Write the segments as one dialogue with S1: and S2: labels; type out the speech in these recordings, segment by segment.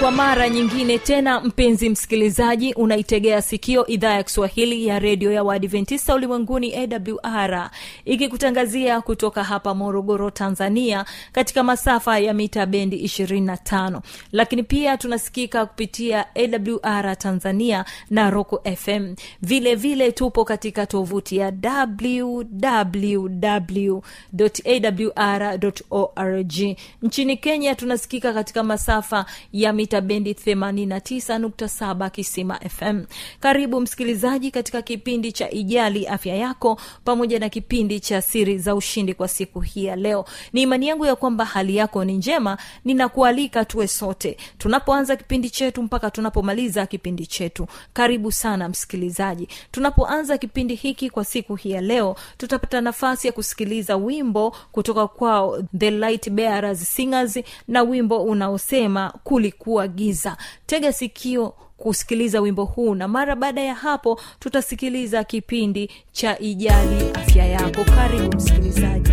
S1: kwa mara nyingine tena mpenzi msikilizaji unaitegea sikio idhaa ya kiswahili ya redio ya waadventista ulimwenguni awr ikikutangazia kutoka hapa morogoro tanzania katika masafa ya mita bendi 25 lakini pia tunasikika kupitia awr tanzania na roko fm vile vile tupo katika tovuti ya wwwawr org. Nchini kenya tunasikika katika masafa ya mita bendi 89.7 kisima fm karibu msikilizaji katika kipindi cha ijali afya yako pamoja na kipindi cha siri za ushindi kwa siku hii ya leo. Ni imani yangu ya kwamba hali yako ni njema ninakualika tuwe sote. Tunapoanza kipindi chetu mpaka tunapomaliza kipindi chetu. Karibu sana msikilizaji. Tunapoanza kipindi hiki kwa siku hii ya leo tutapata nafasi ya kusikiliza wimbo kutoka kwao the light bearers singers na wimbo unaosema kulikuwa giza tega sikio kusikiliza wimbo huu na mara baada ya hapo tutasikiliza kipindi cha ijali afya yako. Karibu msikilizaji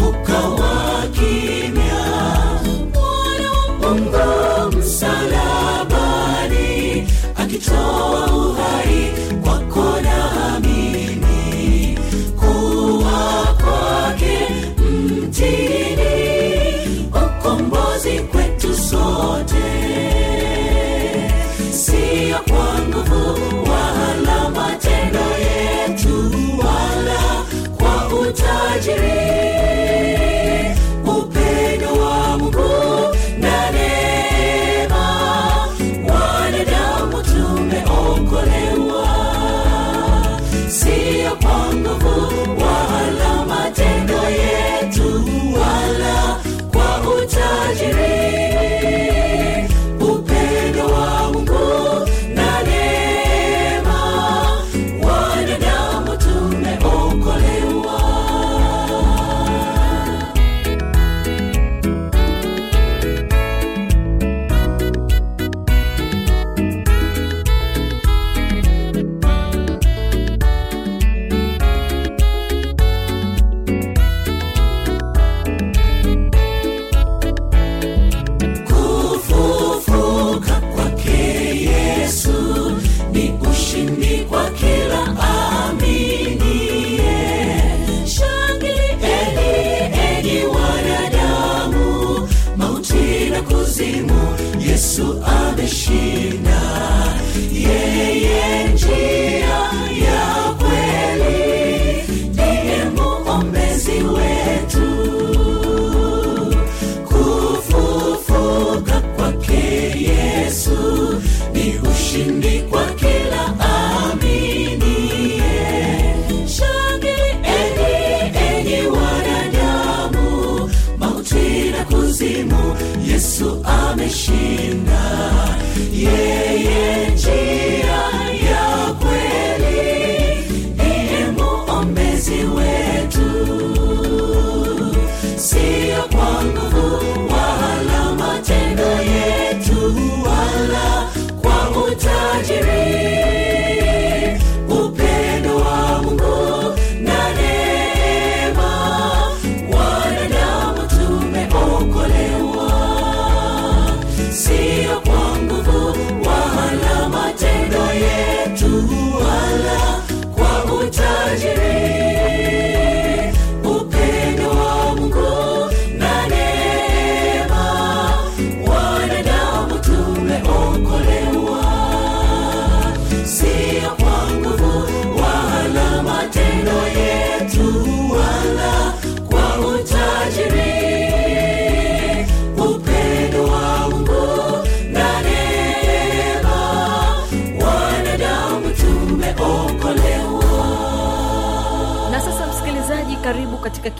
S1: nosso Abexir.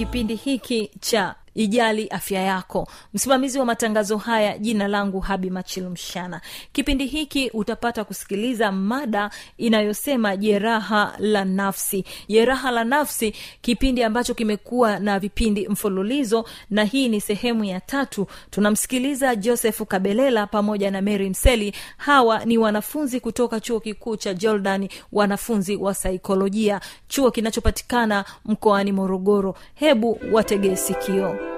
S1: Kipindi hiki cha ijali afya yako. Msimamizi wa matangazo haya jina langu habi machilumshana kipindi hiki utapata kusikiliza mada inayosema jeraha la nafsi. Jeraha la nafsi kipindi ambacho kimekuwa na vipindi mfululizo na hii ni sehemu ya tatu. Tunamsikiliza joseph kabelela pamoja na mary mseli. Hawa ni wanafunzi kutoka chuo kikuu cha jordan wanafunzi wa saikolojia chuo kinachopatikana mkoani morogoro. Hebu wategee sikio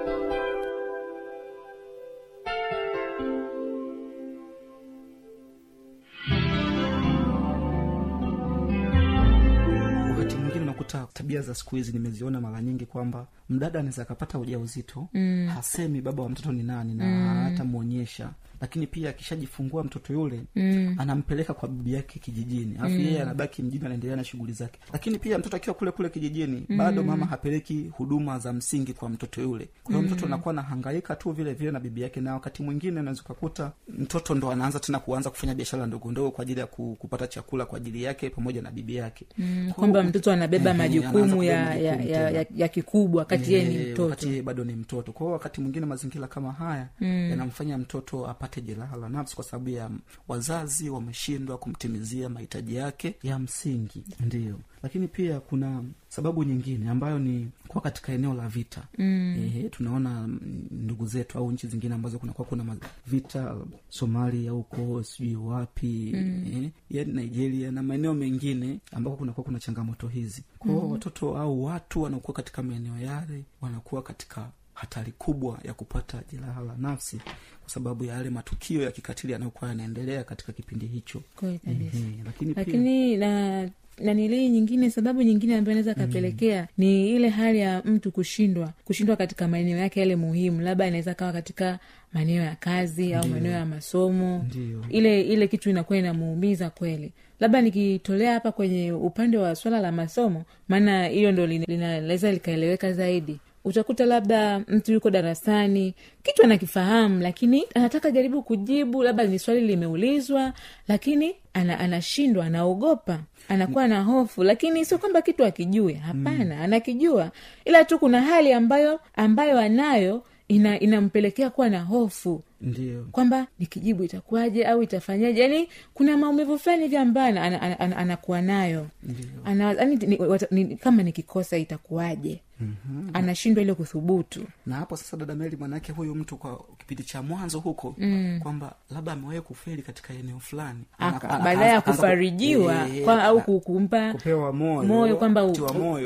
S2: unakuta tabia za siku hizi nimeziona mara nyingi kwamba mdada anaweza akapata ujauzito mm. hasemi baba wa mtoto ni nani na mm. hatamwonyesha lakini pia akishajifungua mtoto yule mm. anampeleka kwa bibi yake kijijini. Alafu yeye anabaki mjini anaendelea na shughuli zake. Lakini pia mtoto akiwa kule kule kijijini mm. bado mama hapeleki huduma za msingi kwa mtoto yule. Kwa hiyo mtoto anakuwa nahangaika tu vile vile na bibi yake na wakati mwingine unaweza ukakuta mtoto ndo anaanza tena kuanza kufanya biashara ndogo ndogo kwa ajili ya kupata chakula kwa ajili yake pamoja na bibi yake.
S3: Mm, kwamba mtoto anabeba
S2: eh,
S3: majukumu ya, ya, ya, ya, ya kikubwa wakati yeye ni
S2: Eh,
S3: mtoto.
S2: wakati bado ni mtoto. Kwa hiyo wakati mwingine mazingira kama haya mm. yanamfanya mtoto apate jeraha la nafsi kwa sababu ya wazazi wameshindwa kumtimizia mahitaji yake ya msingi ndio lakini pia kuna sababu nyingine ambayo ni kuwa katika eneo la vita mm. Ehe, tunaona ndugu zetu au nchi zingine ambazo kunakuwa kuna vita somalia huko sijui wapi mm. nigeria na maeneo mengine ambako kunakuwa kuna changamoto hizi kwao mm. watoto au watu wanakuwa katika maeneo yale wanakuwa katika hatari kubwa ya kupata jeraha la nafsi kwa sababu ya yale matukio ya kikatili yanayokuwa yanaendelea katika kipindi hicho. Lakini, pia
S3: na nanilii nyingine sababu nyingine ambayo inaweza kapelekea ni ile hali ya mtu kushindwa kushindwa katika maeneo yake yale muhimu labda inaweza kawa katika maeneo ya kazi au maeneo ya masomo.
S2: Ndiyo.
S3: ile ile kitu inakuwa inamuumiza kweli. Labda nikitolea hapa kwenye upande wa swala la masomo maana hiyo ndo lina- linaweza likaeleweka zaidi utakuta labda mtu yuko darasani kitu anakifahamu lakini anataka jaribu kujibu labda ni swali limeulizwa lakini ana, anashindwa anaogopa anakuwa na hofu lakini sio kwamba kitu akijue hapana anakijua ila tu kuna hali ambayo ambayo anayo ina inampelekea kuwa na hofu
S2: ndio.
S3: Kwamba nikijibu itakuwaje au itafanyaje? Yani kuna maumivu fulani hivi ambayo ana- ana- ana- ana- anakuwa nayo. Ana, yani, ni, wata- ni, kama nikikosa itakuwaje? Mm-hmm. anashindwa ile kuthubutu.
S2: Na hapo sasa dada meli mwanaake huyu mtu kwa kipindi cha mwanzo huko mm. kwamba labda amewahi kufeli katika eneo fulani. Ana- ana-
S3: baadaye ya kufarijiwa
S2: ee,
S3: kwa, au kukumpa kumpa
S2: kupewa moyo
S3: moyo kwamba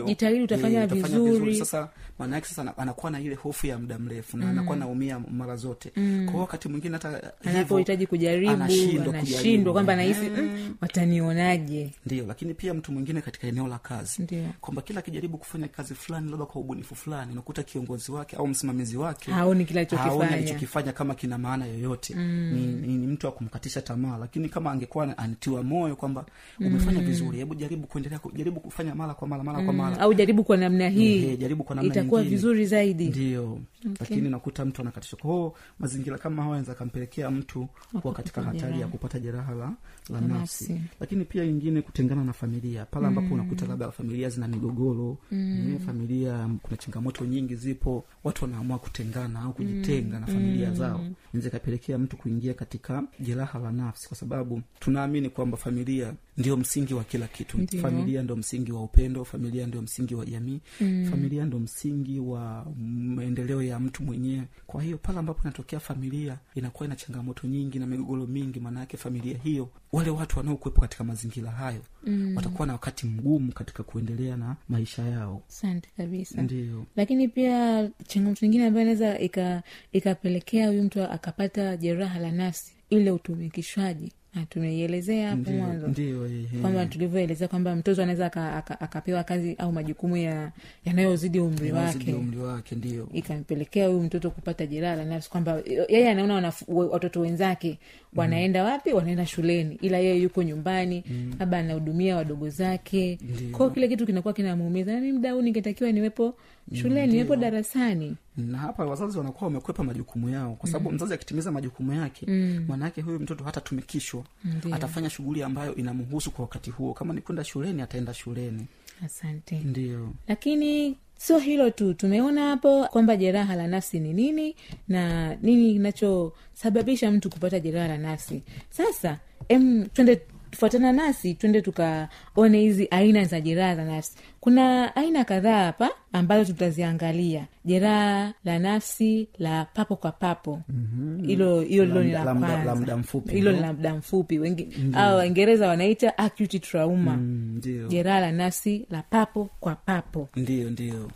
S3: jitahidi utafanya
S2: ee,
S3: vizuri.
S2: sasa maana yake sasa ana- anakuwa na ile hofu ya muda mrefu na anakuwa naumia mara zote. Mm. kwa hiyo wakati mwingine hata
S3: anapohitaji kujaribu
S2: anashindwa
S3: kwamba anahisi
S2: Eh,
S3: mm, watanionaje?
S2: Ndio lakini pia mtu mwingine katika eneo la kazi. Kwamba kila akijaribu kufanya kazi fulani labda kwa ubunifu fulani unakuta kiongozi wake au msimamizi wake
S3: Haoni kile alichokifanya.
S2: kama kina maana yoyote. Mm. ni, ni, ni mtu wa kumkatisha tamaa lakini kama angekuwa anatiwa moyo kwamba umefanya vizuri hebu jaribu kuendelea jaribu kufanya mara kwa mara mara kwa mara.
S3: Au jaribu kwa namna hii.
S2: jaribu kwa namna
S3: itakuwa
S2: nyingine.
S3: vizuri zaidi.
S2: Ndio. Lakini nakuta mtu anakatisha kwao mazingira kama kama hawa anaweza akampelekea mtu kuwa katika hatari ya kupata jeraha la, la nafsi. lakini pia ingine kutengana na familia. Pale ambapo unakuta labda familia zina migogoro mm. familia kuna changamoto nyingi zipo watu wanaamua kutengana au kujitenga na familia zao inaweza ikapelekea mtu kuingia katika jeraha la nafsi kwa sababu tunaamini kwamba familia ndio msingi wa kila kitu.
S3: Ndiyo.
S2: familia ndio msingi wa upendo familia ndio msingi wa jamii mm. familia ndio msingi wa maendeleo ya mtu mwenyewe. Kwa hiyo pale ambapo inatokea familia inakuwa ina changamoto nyingi na migogoro mingi maana yake familia hiyo wale watu wanaokuwepo katika mazingira hayo mm. watakuwa na wakati mgumu katika kuendelea na maisha yao.
S3: Asante kabisa.
S2: Ndio.
S3: Lakini pia changamoto nyingine ambayo inaweza ika- huyu mtu akapata jeraha la nafsi ile utumikishwaji tumeielezea hapo mwanzo. kwamba tulivyoelezea kwamba mtoto anaweza aka- aka- akapewa kazi au majukumu ya yanayozidi umri wake.
S2: umri wake ndio.
S3: Ikampelekea huyu mtoto kupata jeraha la nafsi kwamba yeye anaona watoto wenzake wanaenda wapi? Wanaenda shuleni. Ila yeye yuko nyumbani labda anahudumia wadogo zake. Kwao kile kitu kinakuwa kinamuumiza. Nani mda huu ningetakiwa niwepo shuleni niwepo darasani
S2: na hapa wazazi wanakuwa wamekwepa majukumu yao kwa sababu mzazi akitimiza majukumu yake mwanaake huyu mtoto hatatumikishwa
S3: Ndiyo.
S2: atafanya shughuli ambayo inamhusu kwa wakati huo. Kama ni kwenda shuleni ataenda shuleni.
S3: Asante.
S2: Ndio.
S3: Lakini sio hilo tu tumeona hapo kwamba jeraha la nafsi ni nini na nini kinachosababisha mtu kupata jeraha la nafsi. Sasa em twende fuatana nasi twende tukaone hizi aina za jeraha za nafsi. Kuna aina kadhaa hapa ambazo tutaziangalia. Jeraha la nafsi la papo kwa papo. Hilo hilo
S2: La
S3: lilo ni la kwanza.
S2: mfupi,
S3: hilo ni la muda mfupi. Wengi au waingereza wanaita acute trauma.
S2: Mm,
S3: jeraha la nafsi la papo kwa papo.
S2: Ndio ndio.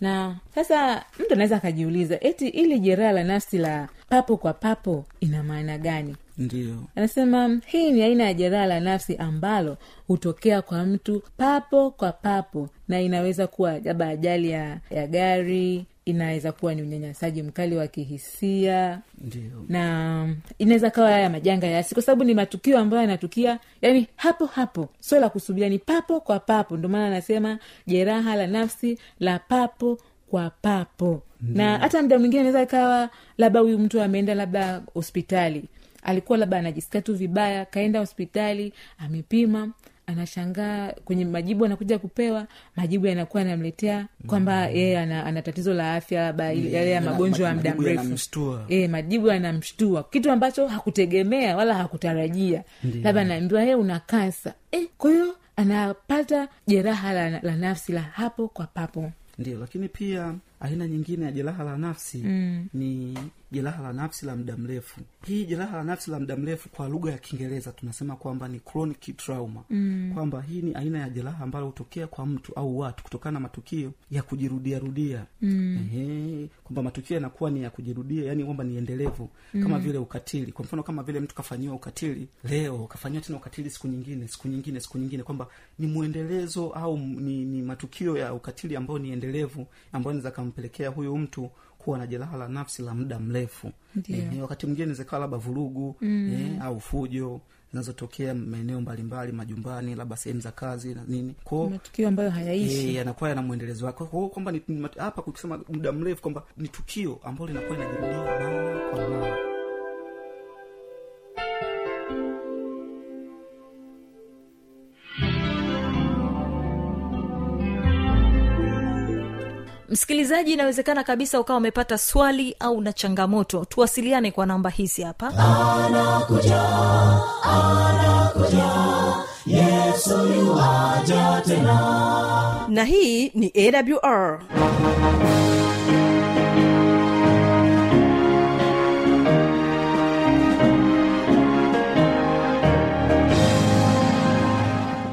S3: Na sasa mtu anaweza akajiuliza eti ili jeraha la nafsi la papo kwa papo ina maana gani
S2: ndio.
S3: Anasema hii ni aina ya jeraha la nafsi ambalo hutokea kwa mtu papo kwa papo na inaweza kuwa labda ajali ya, ya gari inaweza kuwa ni unyanyasaji mkali wa kihisia
S2: ndio.
S3: na inaweza kawa haya majanga yasi kwa sababu ni matukio ambayo yanatukia yani hapo hapo sio la kusubiria ni papo kwa papo. Ndio maana anasema jeraha la nafsi la papo kwa papo. Na hata mda mwingine anaweza ikawa labda huyu mtu ameenda labda hospitali alikuwa labda anajisikia tu vibaya kaenda hospitali amepima anashangaa kwenye majibu anakuja kupewa majibu yanakuwa yanamletea kwamba yeye ana, ana tatizo la afya labda ile- yale ya magonjwa ya muda mrefu. e, majibu yanamshtua. Kitu ambacho hakutegemea wala hakutarajia. Labda anaambiwa ye una kansa. E, kwa hiyo anapata jeraha la, la nafsi la hapo kwa papo.
S2: Ndio lakini pia aina nyingine ya jeraha la nafsi mm. ni jeraha la nafsi la muda mrefu hii jeraha la nafsi la muda mrefu kwa lugha ya kiingereza tunasema kwamba ni chronic trauma mm. kwamba hii ni aina ya jeraha ambalo hutokea kwa mtu au watu kutokana na matukio ya kujirudia rudia mm. kwamba matukio yanakuwa ni ya kujirudia yani kwamba ni endelevu mm. kama vile ukatili kwa mfano kama vile mtu kafanyiwa ukatili leo kafanyiwa tena ukatili siku nyingine siku nyingine siku nyingine kwamba ni mwendelezo au ni, ni matukio ya ukatili ambayo ni endelevu ambayo inaweza kampelekea huyu mtu kuwa na jeraha la nafsi la muda mrefu. Eh, wakati mwingine inawezekawa labda vurugu mm. e, au fujo zinazotokea maeneo mbalimbali majumbani labda sehemu za kazi na nini. Kwao
S3: matukio ambayo hayaishi.
S2: Eh, yanakuwa yana mwendelezo wake. Kwa hiyo kwamba hapa kukisema muda mrefu kwamba ni tukio ambalo linakuwa linajirudia mara kwa mara
S1: msikilizaji inawezekana kabisa ukawa umepata swali au na changamoto. Tuwasiliane kwa namba hizi hapa.
S4: Na hii ni awr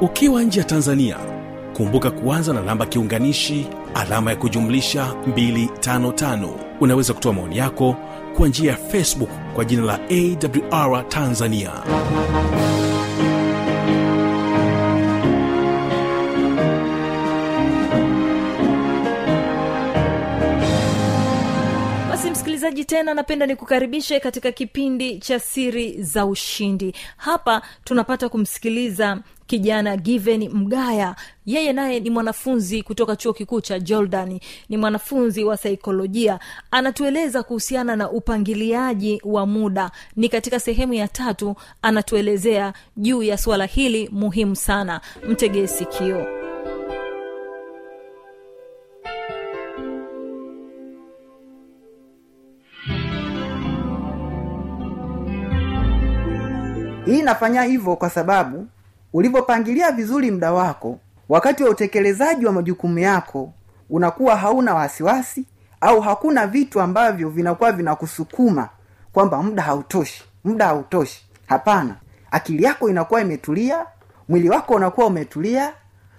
S5: ukiwa nje ya tanzania kumbuka kuanza na namba kiunganishi alama ya kujumlisha 255 unaweza kutoa maoni yako kwa njia ya facebook kwa jina la awr tanzania.
S1: Msikilizaji tena napenda nikukaribishe katika kipindi cha siri za ushindi. Hapa tunapata kumsikiliza kijana given mgaya. Yeye naye ni mwanafunzi kutoka chuo kikuu cha jordan ni mwanafunzi wa saikolojia. Anatueleza kuhusiana na upangiliaji wa muda. Ni katika sehemu ya tatu anatuelezea juu ya suala hili muhimu sana. Mtegee sikio.
S6: Hii inafanya hivyo kwa sababu ulivyopangilia vizuri muda wako wakati wa utekelezaji wa majukumu yako unakuwa hauna wasiwasi au hakuna vitu ambavyo vinakuwa vinakusukuma kwamba muda hautoshi muda hautoshi. Hapana. Akili yako inakuwa imetulia mwili wako unakuwa umetulia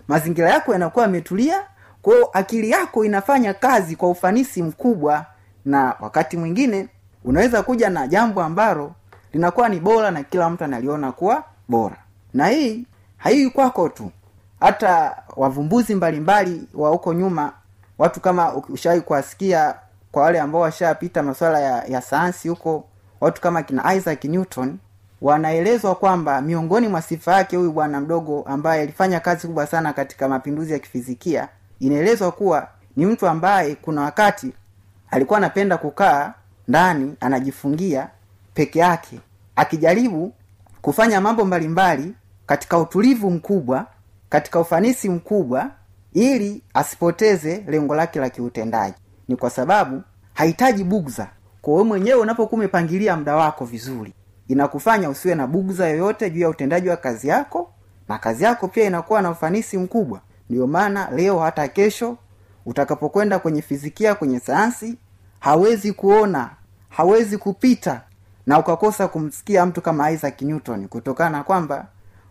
S6: mazingira yako yanakuwa yametulia kwao akili yako inafanya kazi kwa ufanisi mkubwa na wakati mwingine unaweza kuja na jambo ambalo linakuwa ni bora na kila mtu analiona kuwa bora na hii haiwi kwako tu. Hata wavumbuzi mbalimbali wa huko nyuma watu kama ushawai kuwasikia kwa wale ambao washapita masuala ya, ya sayansi huko watu kama kina isaac newton wanaelezwa kwamba miongoni mwa sifa yake huyu bwana mdogo ambaye alifanya kazi kubwa sana katika mapinduzi ya kifizikia inaelezwa kuwa ni mtu ambaye kuna wakati alikuwa anapenda kukaa ndani anajifungia peke yake akijaribu kufanya mambo mbalimbali katika utulivu mkubwa katika ufanisi mkubwa ili asipoteze lengo lake la kiutendaji. Ni kwa sababu hahitaji bugza. Kwa mwenyewe unapokuwa umepangilia muda wako vizuri inakufanya usiwe na bugza yoyote juu ya utendaji wa kazi yako na kazi yako pia inakuwa na ufanisi mkubwa. Ndiyo maana leo hata kesho utakapokwenda kwenye fizikia kwenye sayansi hawezi kuona hawezi kupita na ukakosa kumsikia mtu kama isaac newton kutokana na kwamba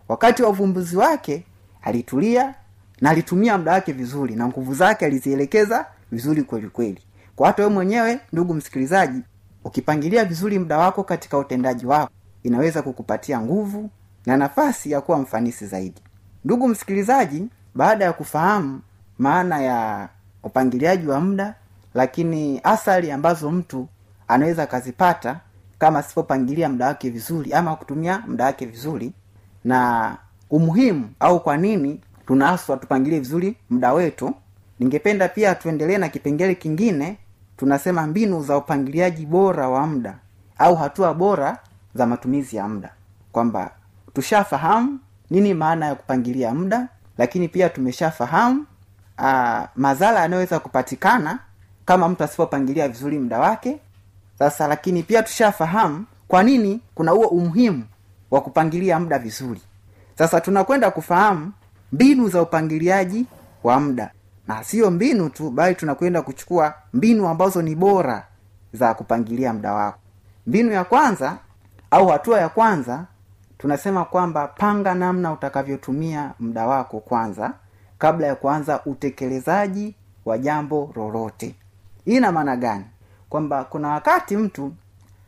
S6: wakati wa uvumbuzi wake alitulia na alitumia muda wake vizuri na nguvu zake alizielekeza vizuri kweli kweli. Kwa hata wewe mwenyewe ndugu msikilizaji ukipangilia vizuri muda wako katika utendaji wako inaweza kukupatia nguvu na nafasi ya kuwa mfanisi zaidi. Ndugu msikilizaji baada ya kufahamu maana ya upangiliaji wa muda lakini athari ambazo mtu anaweza akazipata kama asipopangilia muda wake vizuri ama kutumia muda wake vizuri na umuhimu au kwa nini tunaaswa tupangilie vizuri muda wetu. Ningependa pia tuendelee na kipengele kingine tunasema mbinu za upangiliaji bora wa muda au hatua bora za matumizi ya muda. Kwamba tushafahamu nini maana ya kupangilia muda lakini pia tumeshafahamu ah, madhara yanayoweza kupatikana kama mtu asipopangilia vizuri muda wake. Sasa lakini pia tushafahamu kwa nini kuna huo umuhimu wa kupangilia muda vizuri. Sasa tunakwenda kufahamu mbinu za upangiliaji wa muda. Na sio mbinu tu bali tunakwenda kuchukua mbinu ambazo ni bora za kupangilia muda wako. Mbinu ya kwanza au hatua ya kwanza tunasema kwamba panga namna utakavyotumia muda wako kwanza kabla ya kuanza utekelezaji wa jambo lolote. Hii ina maana gani? Kwamba kuna wakati mtu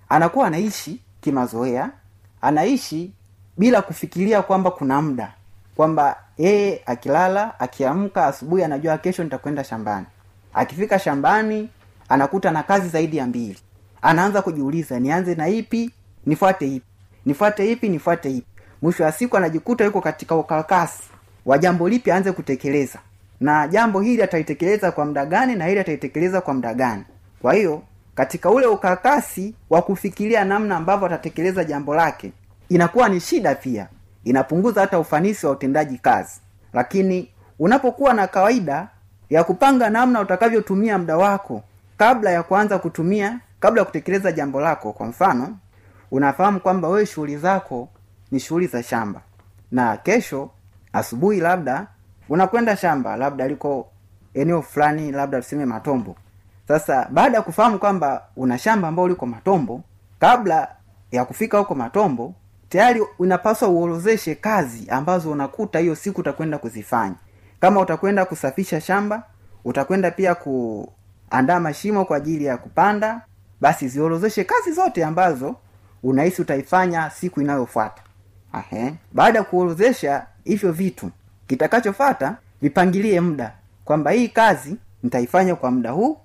S6: anakuwa anaishi kimazoea anaishi bila kufikiria kwamba kuna muda kwamba yeye akilala akiamka asubuhi anajua kesho nitakwenda shambani. Akifika shambani anakuta na kazi zaidi ya mbili. Anaanza kujiuliza nianze na ipi nifuate ipi? Nifuate ipi nifuate ipi? Mwisho wa siku anajikuta yuko katika ukarakasi wa jambo lipi aanze kutekeleza. Na jambo hili atalitekeleza kwa muda gani na hili atalitekeleza kwa muda gani? Kwa hiyo katika ule ukakasi wa kufikiria namna ambavyo atatekeleza jambo lake inakuwa ni shida pia. Inapunguza hata ufanisi wa utendaji kazi. Lakini unapokuwa na kawaida ya kupanga namna utakavyotumia muda wako kabla ya kuanza kutumia kabla ya kutekeleza jambo lako kwa mfano unafahamu kwamba wewe shughuli zako ni shughuli za shamba. Na kesho asubuhi labda unakwenda shamba labda liko eneo fulani labda tuseme matombo sasa baada ya kufahamu kwamba una shamba ambao liko matombo kabla ya kufika huko matombo tayari unapaswa uorozeshe kazi ambazo unakuta hiyo siku utakwenda kuzifanya. Kama utakwenda kusafisha shamba utakwenda pia kuandaa mashimo kwa ajili ya kupanda basi ziorozeshe kazi zote ambazo unahisi utaifanya siku inayofuata. Baada ya kuorozesha hivyo vitu kitakachofata vipangilie muda kwamba hii kazi nitaifanya kwa muda huu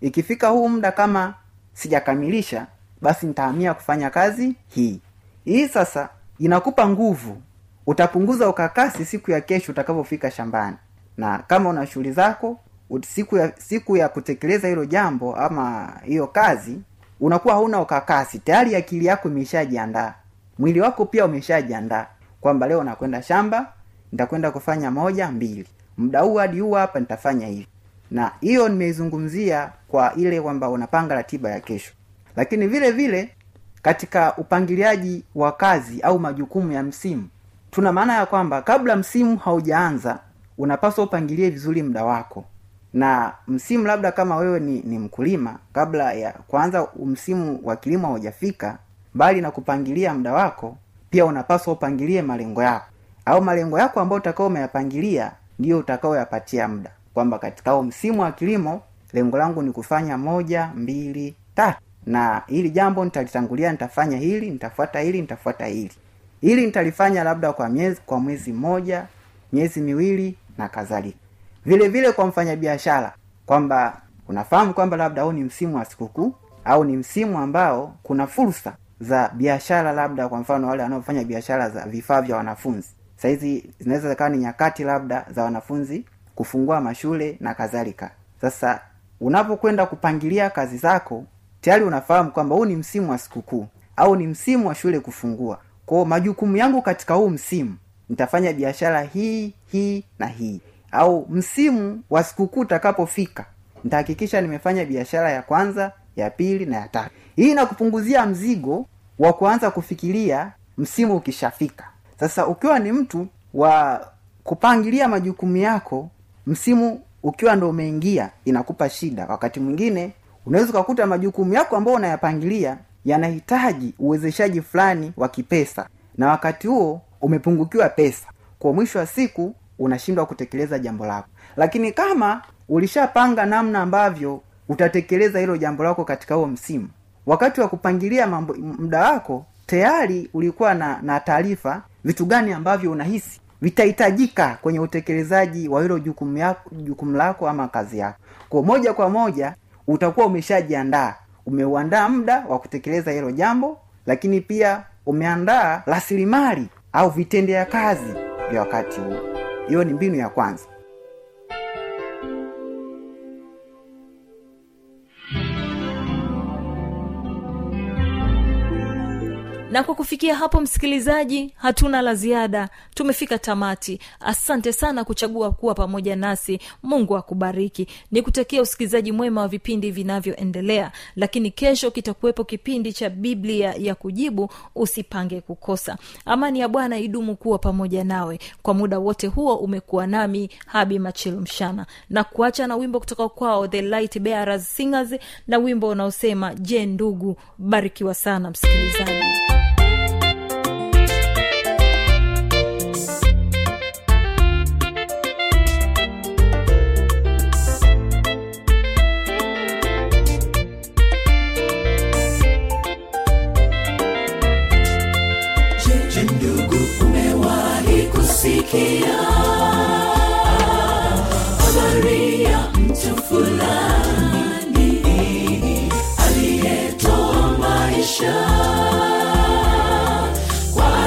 S6: ikifika huu muda kama sijakamilisha basi nitahamia kufanya kazi hii. Hii sasa inakupa nguvu. Utapunguza ukakasi siku ya kesho utakapofika shambani. Na kama una shughuli zako siku ya siku ya kutekeleza hilo jambo ama hiyo kazi unakuwa hauna ukakasi. Tayari akili yako imeshajiandaa. Mwili wako pia umeshajiandaa kwamba leo nakwenda shamba nitakwenda kufanya moja mbili. Muda huu hadi huu hapa nitafanya hivi na hiyo nimeizungumzia kwa ile kwamba unapanga ratiba ya kesho. Lakini vile vile katika upangiliaji wa kazi au majukumu ya msimu tuna maana ya kwamba kabla msimu haujaanza unapaswa upangilie vizuri muda wako. Na msimu labda kama wewe ni, ni mkulima kabla ya kwanza msimu wa kilimo haujafika mbali na kupangilia muda wako pia unapaswa upangilie malengo yako. Au malengo yako ambayo utakao umeyapangilia ndiyo utakaoyapatia muda kwamba katika huo msimu wa kilimo lengo langu ni kufanya moja mbili tatu. Na hili jambo nitalitangulia nitafanya hili nitafuata hili nitafuata hili. Hili nitalifanya labda kwa miezi kwa mwezi mmoja miezi miwili na kadhalika. Vile vile kwa mfanyabiashara kwamba unafahamu kwamba labda huu ni msimu wa sikukuu au ni msimu ambao kuna fursa za biashara labda kwa mfano wale wanaofanya biashara za vifaa vya wanafunzi. Sahizi zinaweza zikawa ni nyakati labda za wanafunzi kufungua mashule na kadhalika. Sasa unapokwenda kupangilia kazi zako tayari unafahamu kwamba huu ni msimu wa sikukuu au ni msimu wa shule kufungua. Kwao majukumu yangu katika huu msimu nitafanya biashara hii hii na hii. Au msimu wa sikukuu utakapofika nitahakikisha nimefanya biashara ya kwanza ya pili na ya tatu. Hii inakupunguzia mzigo wa kuanza kufikiria msimu ukishafika. Sasa ukiwa ni mtu wa kupangilia majukumu yako msimu ukiwa ndo umeingia inakupa shida. Wakati mwingine unaweza ukakuta majukumu yako ambayo unayapangilia yanahitaji uwezeshaji fulani wa kipesa na wakati huo umepungukiwa pesa. Kwa mwisho wa siku unashindwa kutekeleza jambo lako. Lakini kama ulishapanga namna ambavyo utatekeleza hilo jambo lako katika huo msimu wakati wa kupangilia mambo muda wako tayari ulikuwa na na taarifa vitu gani ambavyo unahisi vitahitajika kwenye utekelezaji wa hilo jukumu lako ama kazi yako. Kwa moja kwa moja utakuwa umeshajiandaa. Umeuandaa muda wa kutekeleza hilo jambo lakini pia umeandaa rasilimali au vitendea kazi vya wakati huo. Hiyo ni mbinu ya kwanza
S1: na kwa kufikia hapo msikilizaji hatuna la ziada. Tumefika tamati. Asante sana kuchagua kuwa pamoja nasi. Mungu akubariki. Ni kutakia usikilizaji mwema wa vipindi vinavyoendelea. Lakini kesho kitakuwepo kipindi cha biblia ya kujibu usipange kukosa. Amani ya bwana idumu kuwa pamoja nawe. Kwa muda wote huo umekuwa nami habi machelo mshana. Na kuacha na wimbo kutoka kwao the light bearers singers na wimbo unaosema je ndugu barikiwa sana msikilizaji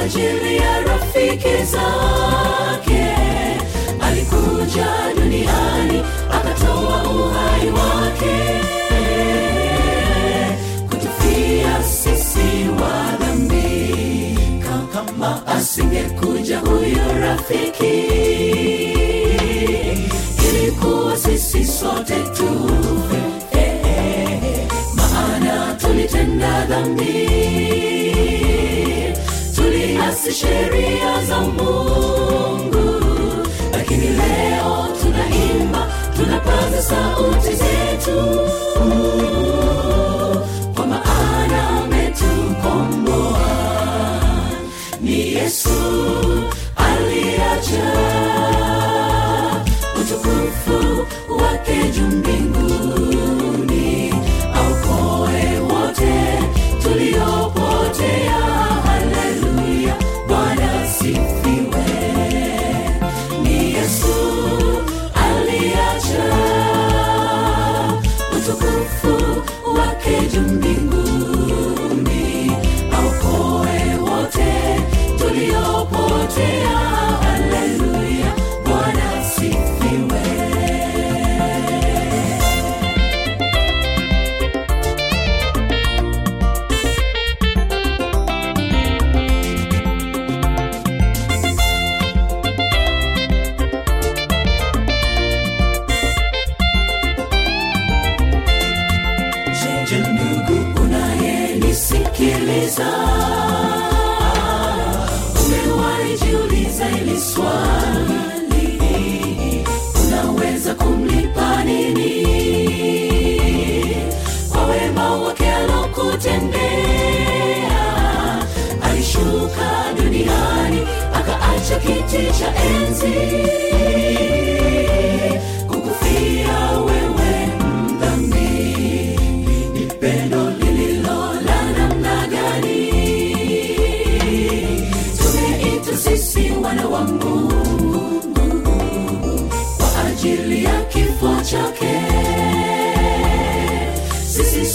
S7: ajili ya rafiki zake alikuja asingekuja huyo rafiki. Ilikuwa sisi sote tufe Eh, maana tulitenda dhambi. Tuliasi sheria za mungu. Lakini leo tunaimba tunapaza sauti zetu. kwa yesu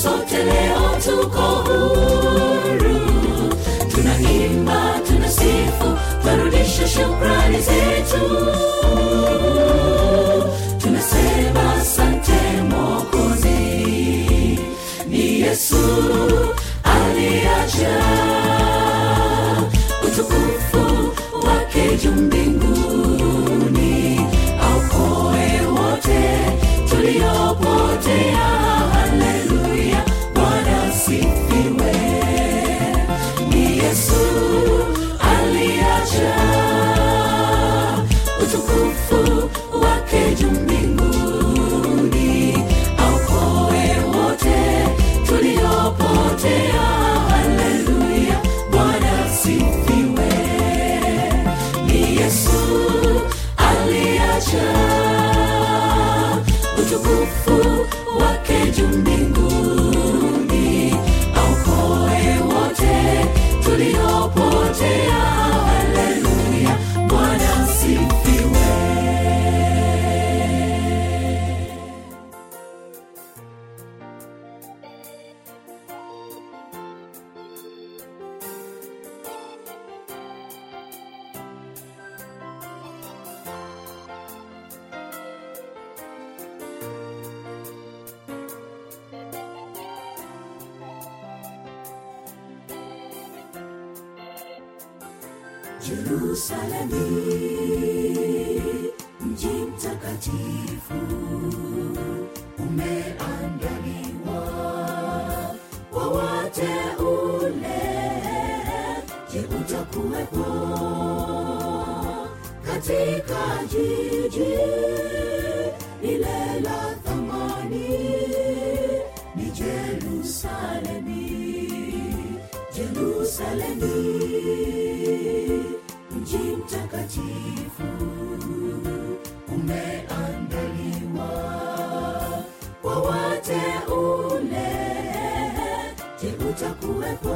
S7: sote leo tuko huu katika jiji lile la thamani ni Jerusalemi, Jerusalemi, mji mtakatifu umeandaliwa kwa wateule. Je, utakuwepo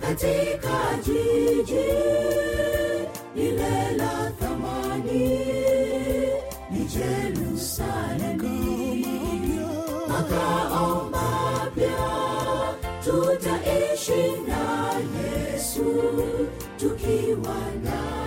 S7: katika jiji la thamani ni Yerusalemu, makao mapya tutaishi na Yesu tukiwa naye.